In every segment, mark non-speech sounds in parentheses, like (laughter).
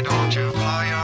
Don't you? Blow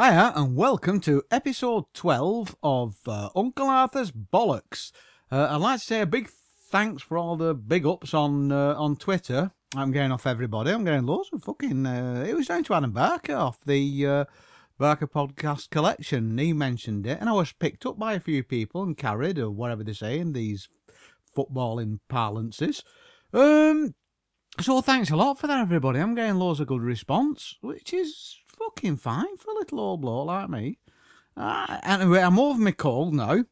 Hiya, and welcome to episode 12 of uh, Uncle Arthur's Bollocks. Uh, I'd like to say a big thanks for all the big ups on uh, on Twitter. I'm getting off everybody. I'm getting loads of fucking. Uh, it was down to Adam Barker off the uh, Barker podcast collection. He mentioned it, and I was picked up by a few people and carried, or whatever they say in these footballing parlances. Um, so thanks a lot for that, everybody. I'm getting loads of good response, which is fucking fine for a little old bloke like me. Uh, anyway, I'm over my cold now.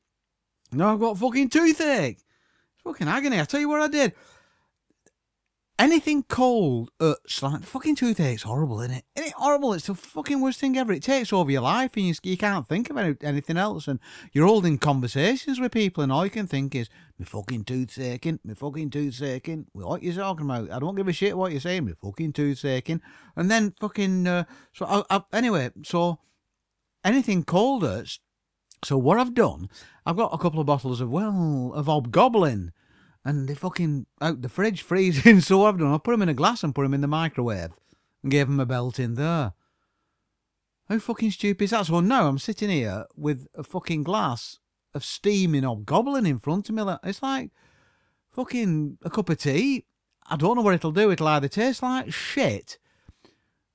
Now I've got fucking toothache. It's fucking agony. I tell you what I did. Anything cold, uh, like fucking toothache's horrible, isn't it? Isn't it horrible? It's the fucking worst thing ever. It takes over your life, and you, you can't think of any, anything else. And you're holding conversations with people, and all you can think is, "My fucking tooth's aching, my fucking tooth's aching." What you talking about? I don't give a shit what you're saying. My fucking tooth's aching. And then fucking. Uh, so I, I, anyway, so anything cold hurts. So what I've done, I've got a couple of bottles of well of Hobgoblin, and they fucking out the fridge freezing. (laughs) So I've done, I put them in a glass and put them in the microwave, and gave them a belt in there. How fucking stupid is that? So now I'm sitting here with a fucking glass of steaming Hobgoblin in front of me. It's like fucking a cup of tea. I don't know what it'll do. It'll either taste like shit,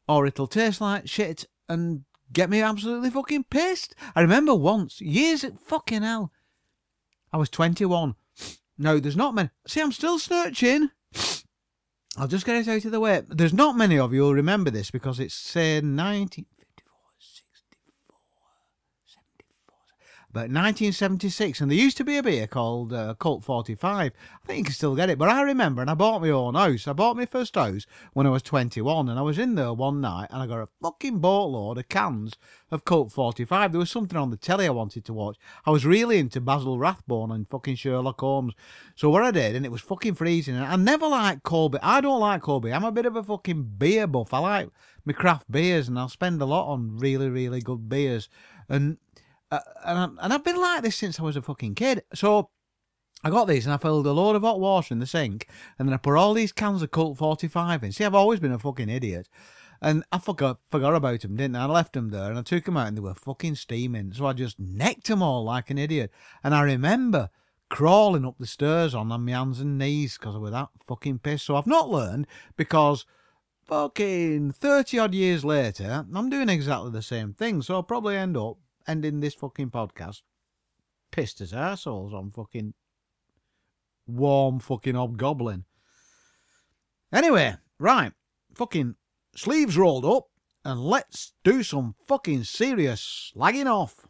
or it'll taste like shit and get me absolutely fucking pissed. I remember once, years fucking hell, I was 21. No, there's not many. See, I'm still searching. I'll just get it out of the way. There's not many of you remember this because it's, say, 1954, about 1976. And there used to be a beer called uh, Colt 45. I think you can still get it. But I remember, and I bought my own house. I bought my first house when I was 21. And I was in there one night and I got a fucking boatload of cans of Colt 45. There was something on the telly I wanted to watch. I was really into Basil Rathbone and fucking Sherlock Holmes. So what I did, and it was fucking freezing. And I never liked cold beer. I don't like cold beer. I'm a bit of a fucking beer buff. I like my craft beers, and I'll spend a lot on really, really good beers. And uh, and, I, and I've been like this since I was a fucking kid. So I got these and I filled a load of hot water in the sink, and then I put all these cans of Colt 45 in. See, I've always been a fucking idiot. And I forgot forgot about them, didn't I? I left them there and I took them out and they were fucking steaming. So I just necked them all like an idiot. And I remember crawling up the stairs on my hands and knees because I was that fucking pissed. So I've not learned because fucking 30 odd years later, I'm doing exactly the same thing. So I'll probably end up ending this fucking podcast pissed as assholes on fucking warm fucking hobgoblin. Anyway, right, fucking sleeves rolled up and let's do some fucking serious slagging off.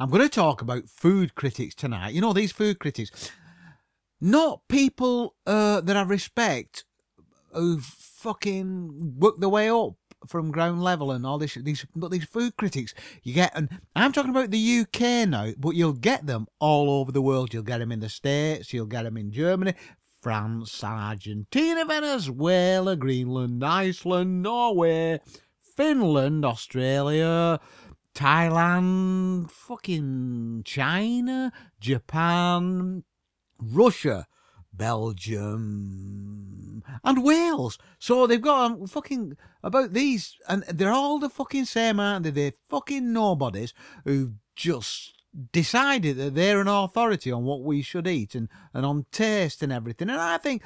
I'm going to talk about food critics tonight. You know, these food critics, not people uh, that I respect who fucking work their way up from ground level and all this. These, but these food critics you get, and I'm talking about the UK now, but you'll get them all over the world. You'll get them in the States, you'll get them in Germany, France, Argentina, Venezuela, Greenland, Iceland, Norway, Finland, Australia, Thailand, fucking China, Japan, Russia, Belgium, and Wales. So they've got um, fucking about these, and they're all the fucking same, aren't they? They're fucking nobodies who've just decided that they're an authority on what we should eat and, and on taste and everything. And I think,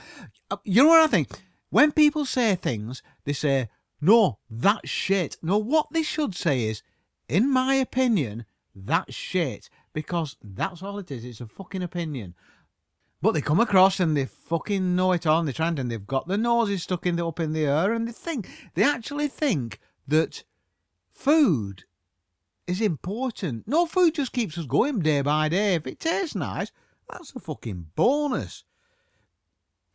uh, you know what I think? When people say things, they say, no, that's shit. No, what they should say is, in my opinion, that's shit. Because that's all it is. It's a fucking opinion. But they come across and they fucking know it all and they're trying and they've got their noses stuck in the, up in the air and they think, they actually think that food is important. No food just keeps us going day by day. If it tastes nice, that's a fucking bonus.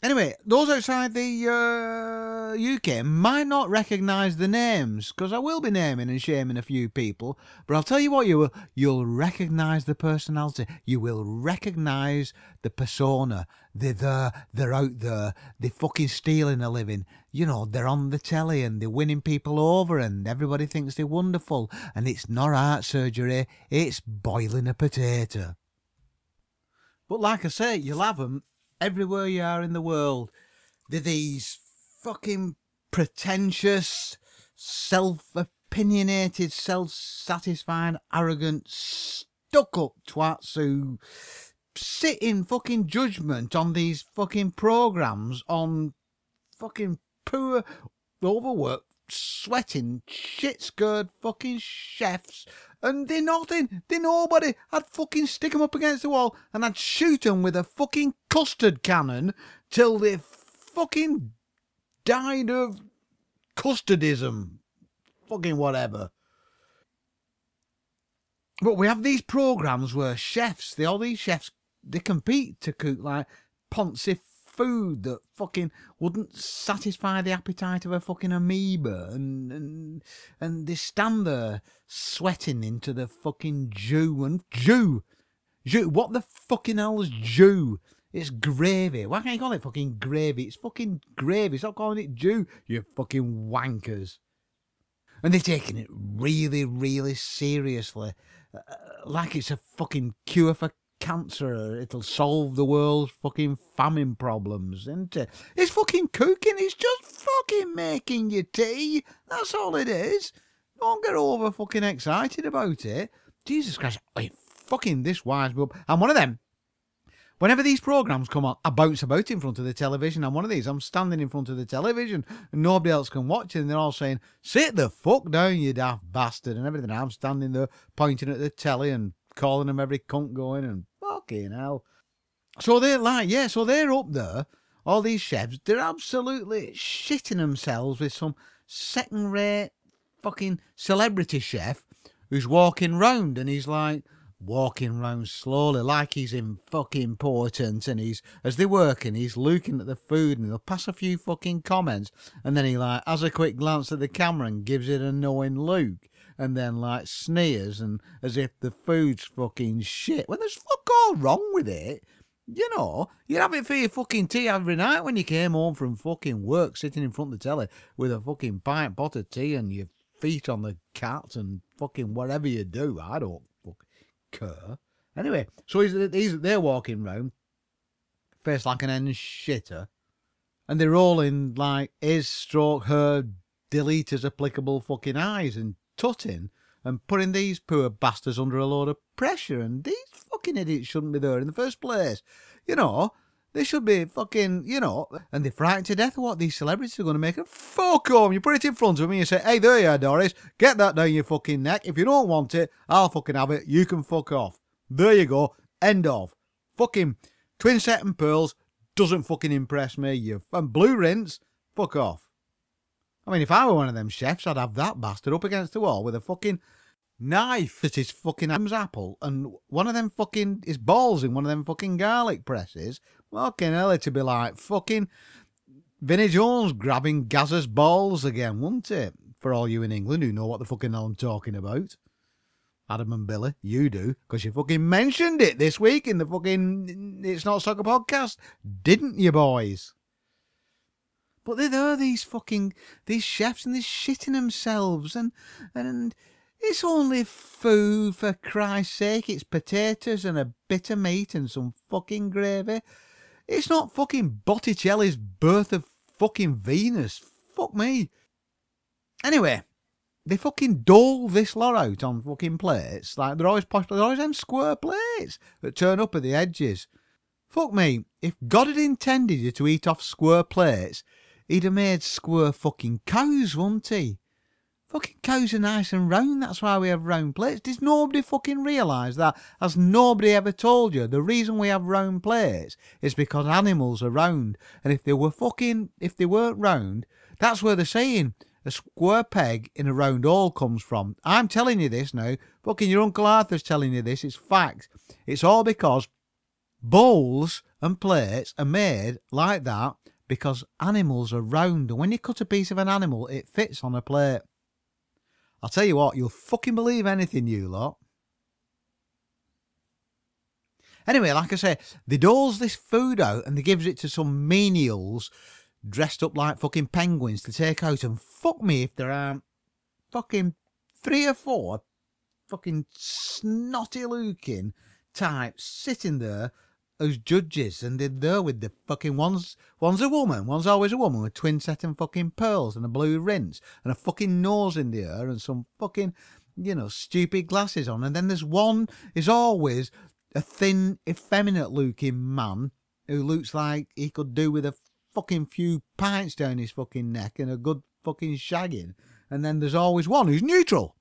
Anyway, those outside the uh, UK might not recognise the names because I will be naming and shaming a few people. But I'll tell you what, you will you'll recognise the personality. You will recognise the persona. They're there. They're out there. They're fucking stealing a living. You know, they're on the telly and they're winning people over, and everybody thinks they're wonderful. And it's not heart surgery. It's boiling a potato. But like I say, you'll have 'em everywhere you are in the world. They're these fucking pretentious, self opinionated, self satisfied, arrogant, stuck up twats who sit in fucking judgment on these fucking programs on fucking poor, overworked, sweating, shit scared fucking chefs and they're nothing. They're nobody. I'd fucking stick 'em up against the wall and I'd shoot 'em with a fucking custard cannon till they fucking died of custardism. Fucking whatever. But we have these programs where chefs, they all these chefs, they compete to cook like poncy food that fucking wouldn't satisfy the appetite of a fucking amoeba, and and and they stand there sweating into the fucking jus and jus, jus. What the fucking hell is jus? It's gravy. Why can't you call it fucking gravy? It's fucking gravy. Stop calling it jus, you fucking wankers. And they're taking it really, really seriously. Uh, like it's a fucking cure for cancer. It'll solve the world's fucking famine problems, isn't it? It's fucking cooking. It's just fucking making your tea. That's all it is. Don't get over fucking excited about it. Jesus Christ. Wait, fucking this wise. I'm one of them. Whenever these programs come on, I bounce about in front of the television. I'm one of these. I'm standing in front of the television and nobody else can watch it. And they're all saying, Sit the fuck down, you daft bastard, and everything. I'm standing there pointing at the telly and calling them every cunt going and fucking hell. So they're like, yeah, so they're up there, all these chefs, they're absolutely shitting themselves with some second rate fucking celebrity chef who's walking round and he's like, walking round slowly like he's in fucking important and he's as they're working he's looking at the food and he'll pass a few fucking comments and then he like has a quick glance at the camera and gives it a knowing look and then like sneers and as if the food's fucking shit when there's fuck wrong with it you know, you'd have it for your fucking tea every night when you came home from fucking work, sitting in front of the telly with a fucking pint pot of tea and your feet on the cat and fucking whatever you do. I don't fuck care. Anyway, so he's, he's they're walking round, face like an end shitter, and they're all in like his stroke her delete as applicable fucking eyes and tutting and putting these poor bastards under a load of pressure. And these fucking idiots shouldn't be there in the first place. You know, they should be fucking, you know, and they're frightened to death of what these celebrities are going to make. And fuck home. You put it in front of me and you say, hey, there you are, Doris. Get that down your fucking neck. If you don't want it, I'll fucking have it. You can fuck off. There you go. End of. Fucking twin set and pearls doesn't fucking impress me. You and blue rinse, fuck off. I mean, if I were one of them chefs, I'd have that bastard up against the wall with a fucking knife at his fucking Adam's apple and one of them fucking his balls in one of them fucking garlic presses. Fucking hell, it'd be like fucking Vinnie Jones grabbing Gazza's balls again, wouldn't it? For all you in England who know what the fucking hell I'm talking about. Adam and Billy, you do, because you fucking mentioned it this week in the fucking It's Not Soccer podcast, didn't you, boys? But they're these fucking these chefs, and they're shitting themselves, and and it's only food for Christ's sake. It's potatoes and a bit of meat and some fucking gravy. It's not fucking Botticelli's Birth of fucking Venus. Fuck me. Anyway, they fucking dole this lot out on fucking plates. Like they're always possible. they're always them square plates that turn up at the edges. Fuck me, if God had intended you to eat off square plates, he'd have made square fucking cows, wouldn't he? Fucking cows are nice and round, that's why we have round plates. Does nobody fucking realise that? Has nobody ever told you? The reason we have round plates is because animals are round. And if they were fucking, if they weren't round, that's where they're saying a square peg in a round hole comes from. I'm telling you this now. Fucking your Uncle Arthur's telling you this. It's fact. It's all because bowls and plates are made like that because animals are round. And when you cut a piece of an animal, it fits on a plate. I'll tell you what, you'll fucking believe anything, you lot. Anyway, like I say, they doles this food out and they gives it to some menials dressed up like fucking penguins to take out and fuck me if there aren't fucking three or four fucking snotty looking types sitting there as judges and they're there with the fucking one's one's a woman, one's always a woman with twin set and fucking pearls and a blue rinse and a fucking nose in the air and some fucking you know stupid glasses on and then there's one is always a thin effeminate looking man who looks like he could do with a fucking few pints down his fucking neck and a good fucking shagging and then there's always one who's neutral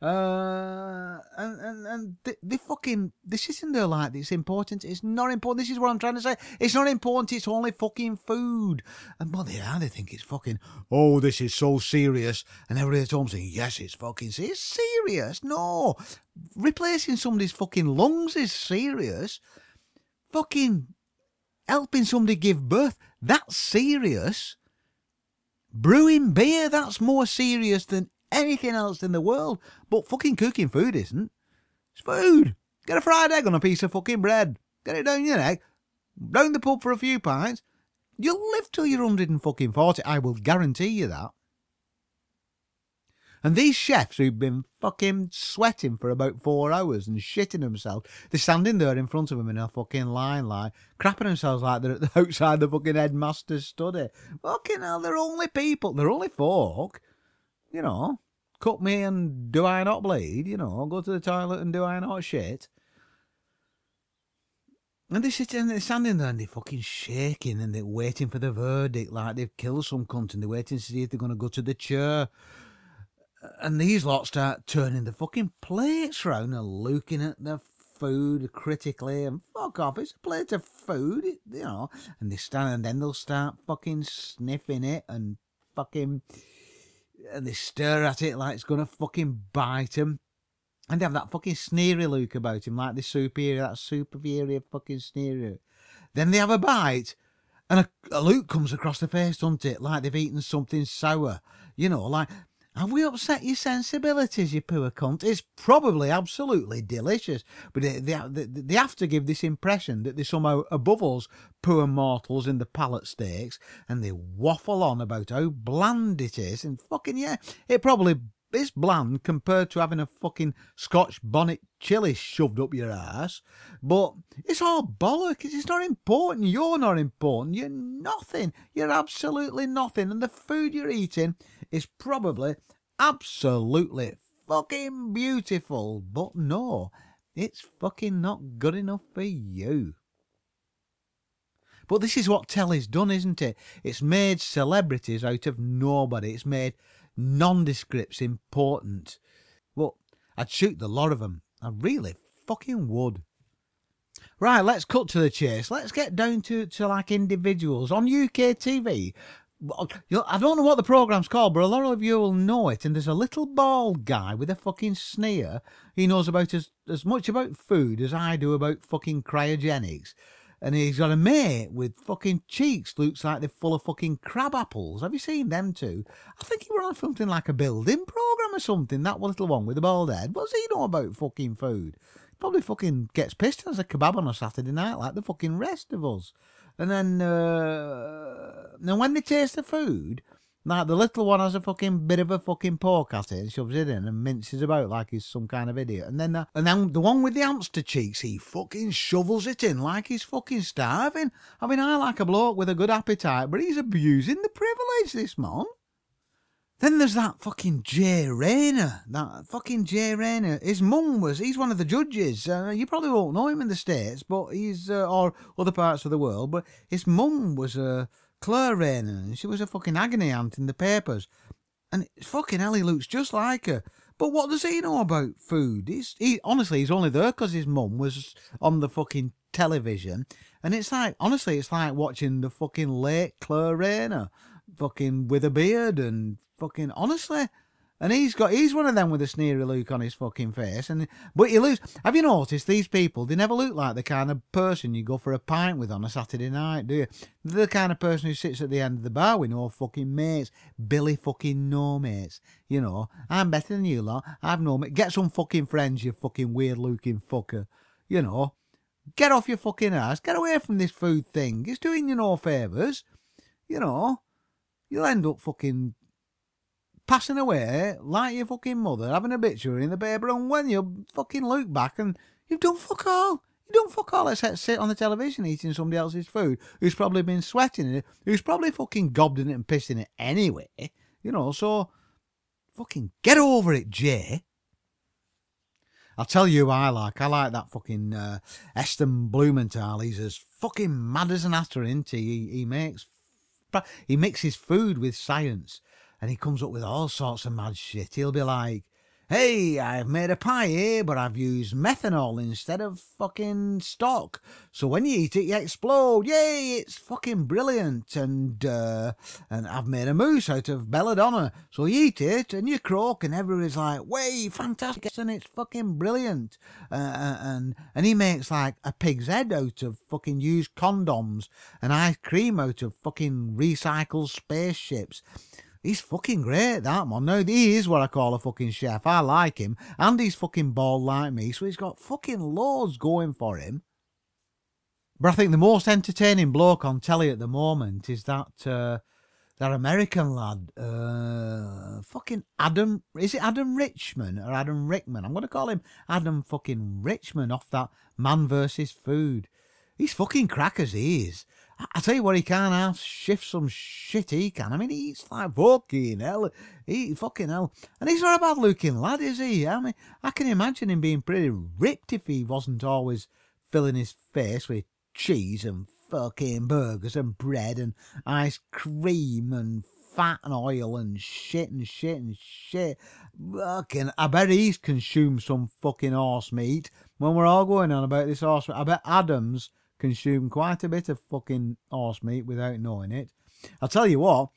uh, and and and they, they fucking this isn't there like it's important. It's not important. This is what I'm trying to say. It's not important. It's only fucking food. And what they are, they think it's fucking. Oh, this is so serious. And everybody at home saying, yes, it's fucking. It's serious. No, replacing somebody's fucking lungs is serious. Fucking helping somebody give birth. That's serious. Brewing beer, that's more serious than anything else in the world. But fucking cooking food isn't. It's food. Get a fried egg on a piece of fucking bread. Get it down your neck. Round the pub for a few pints. You'll live till you're 140. I will guarantee you that. And these chefs who've been fucking sweating for about four hours and shitting themselves, they're standing there in front of them in a fucking line, like crapping themselves like they're at the (laughs) outside the fucking headmaster's study. Fucking hell, they're only people, they're only folk you know, cut me and do I not bleed? You know, go to the toilet and do I not shit? And they sit and they're standing there and they're fucking shaking and they're waiting for the verdict like they've killed some cunt and they're waiting to see if they're going to go to the chair. And these lot start turning the fucking plates round and looking at the food critically and fuck off, it's a plate of food, you know. And they stand and then they'll start fucking sniffing it and fucking and they stare at it like it's gonna fucking bite them. And they have that fucking sneery look about him, like the superior, that superior fucking sneery. Then they have a bite, and a, a look comes across the face, doesn't it? Like they've eaten something sour. You know, like, have we upset your sensibilities, you poor cunt? It's probably absolutely delicious, but they, they, they have to give this impression that they're somehow above us poor mortals in the palate stakes, and they waffle on about how bland it is, and fucking yeah, it probably is bland compared to having a fucking Scotch bonnet chili shoved up your ass. But it's all bollocks. It's not important. You're not important. You're nothing. You're absolutely nothing. And the food you're eating is probably absolutely fucking beautiful. But no, it's fucking not good enough for you. But this is what telly's done, isn't it? It's made celebrities out of nobody. It's made nondescripts important. Well, I'd shoot the lot of them. I really fucking would. Right, let's cut to the chase. Let's get down to, to like individuals on UK TV. I don't know what the program's called, but a lot of you will know it. And there's a little bald guy with a fucking sneer. He knows about as, as much about food as I do about fucking cryogenics and he's got a mate with fucking cheeks looks like they're full of fucking crab apples. Have you seen them too? I think he were on something like a building program or something. That little one with the bald head. What does he know about fucking food? Probably fucking gets pissed as a kebab on a Saturday night like the fucking rest of us. And then, uh, now when they taste the food, Like the little one has a fucking bit of a fucking poke at it and shoves it in and minces about like he's some kind of idiot. And then the, and then the one with the hamster cheeks, he fucking shovels it in like he's fucking starving. I mean, I like a bloke with a good appetite, but he's abusing the privilege, this man. Then there's that fucking Jay Rayner. That fucking Jay Rayner. His mum was, he's one of the judges. Uh, you probably won't know him in the States, but he's, uh, or other parts of the world, but his mum was a. Claire Rayner, and she was a fucking agony aunt in the papers. And fucking hell, he looks just like her. But what does he know about food? He's he honestly he's only there 'cause his mum was on the fucking television, and it's like honestly it's like watching the fucking late Claire Rayner, fucking with a beard and fucking honestly. And he's got he's one of them with a sneery look on his fucking face. And but he looks. Have you noticed these people? They never look like the kind of person you go for a pint with on a Saturday night, do you? They're the kind of person who sits at the end of the bar with no fucking mates. Billy fucking no mates. You know, I'm better than you lot. I've no mates. Get some fucking friends, you fucking weird looking fucker. You know, get off your fucking ass. Get away from this food thing. It's doing you no favours. You know, you'll end up fucking passing away like your fucking mother, having a bituary in the paper, and when you fucking look back and you've done fuck all. You don't fuck all except sit on the television eating somebody else's food who's probably been sweating it, who's probably fucking gobbed in it and pissed in it anyway. You know, so fucking get over it, Jay. I'll tell you I like. I like that fucking uh, Heston Blumenthal. He's as fucking mad as an atter, isn't he? He, he makes he mixes food with science and he comes up with all sorts of mad shit. He'll be like, Hey, I've made a pie here, but I've used methanol instead of fucking stock. So when you eat it, you explode. Yay, it's fucking brilliant. And uh, and I've made a mousse out of belladonna. So you eat it and you croak, and everybody's like, way, fantastic, and it's fucking brilliant. Uh, and and he makes like a pig's head out of fucking used condoms and ice cream out of fucking recycled spaceships. He's fucking great, that man. Now, he is what I call a fucking chef. I like him. And he's fucking bald like me, so he's got fucking loads going for him. But I think the most entertaining bloke on telly at the moment is that, uh, that American lad, uh, fucking Adam, is it Adam Richman or Adam Rickman? I'm going to call him Adam fucking Richman off that Man vs. Food. He's fucking crackers, he is. I tell you what, he can't half shift some shit, he can. I mean, he eats like fucking hell. He fucking hell. And he's not a bad looking lad, is he? I mean, I can imagine him being pretty ripped if he wasn't always filling his face with cheese and fucking burgers and bread and ice cream and fat and oil and shit and shit and shit. Fucking, I bet he's consumed some fucking horse meat when we're all going on about this horse meat. I bet Adams consume quite a bit of fucking horse meat without knowing it. I'll tell you what,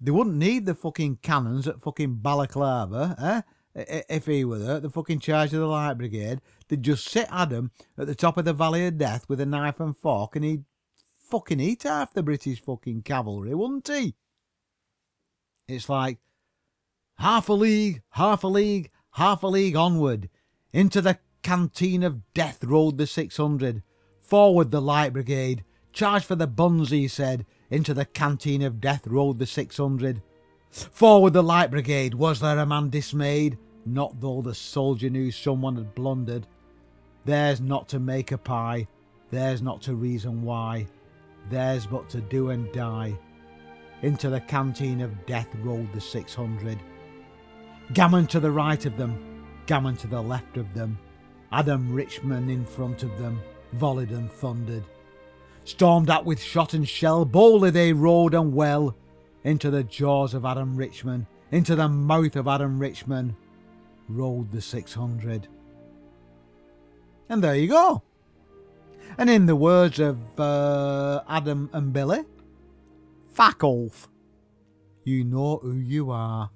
they wouldn't need the fucking cannons at fucking Balaclava, eh? If he were there, the fucking charge of the Light Brigade, they'd just sit Adam at the top of the Valley of Death with a knife and fork and he'd fucking eat half the British fucking cavalry, wouldn't he? It's like half a league, half a league, half a league onward. Into the canteen of death rode the 600. Forward the Light Brigade. Charge for the buns, he said. Into the canteen of death rode the 600. Forward the Light Brigade. Was there a man dismayed? Not though the soldier knew someone had blundered. Theirs not to make a pie. Theirs not to reason why. Theirs but to do and die. Into the canteen of death rode the 600. Gammon to the right of them. Gammon to the left of them. Adam Richman in front of them volleyed and thundered. Stormed at with shot and shell, boldly they rode and well into the jaws of Adam Richman, into the mouth of Adam Richman, rode the 600. And there you go. And in the words of uh, Adam and Billy, fuck off. You know who you are.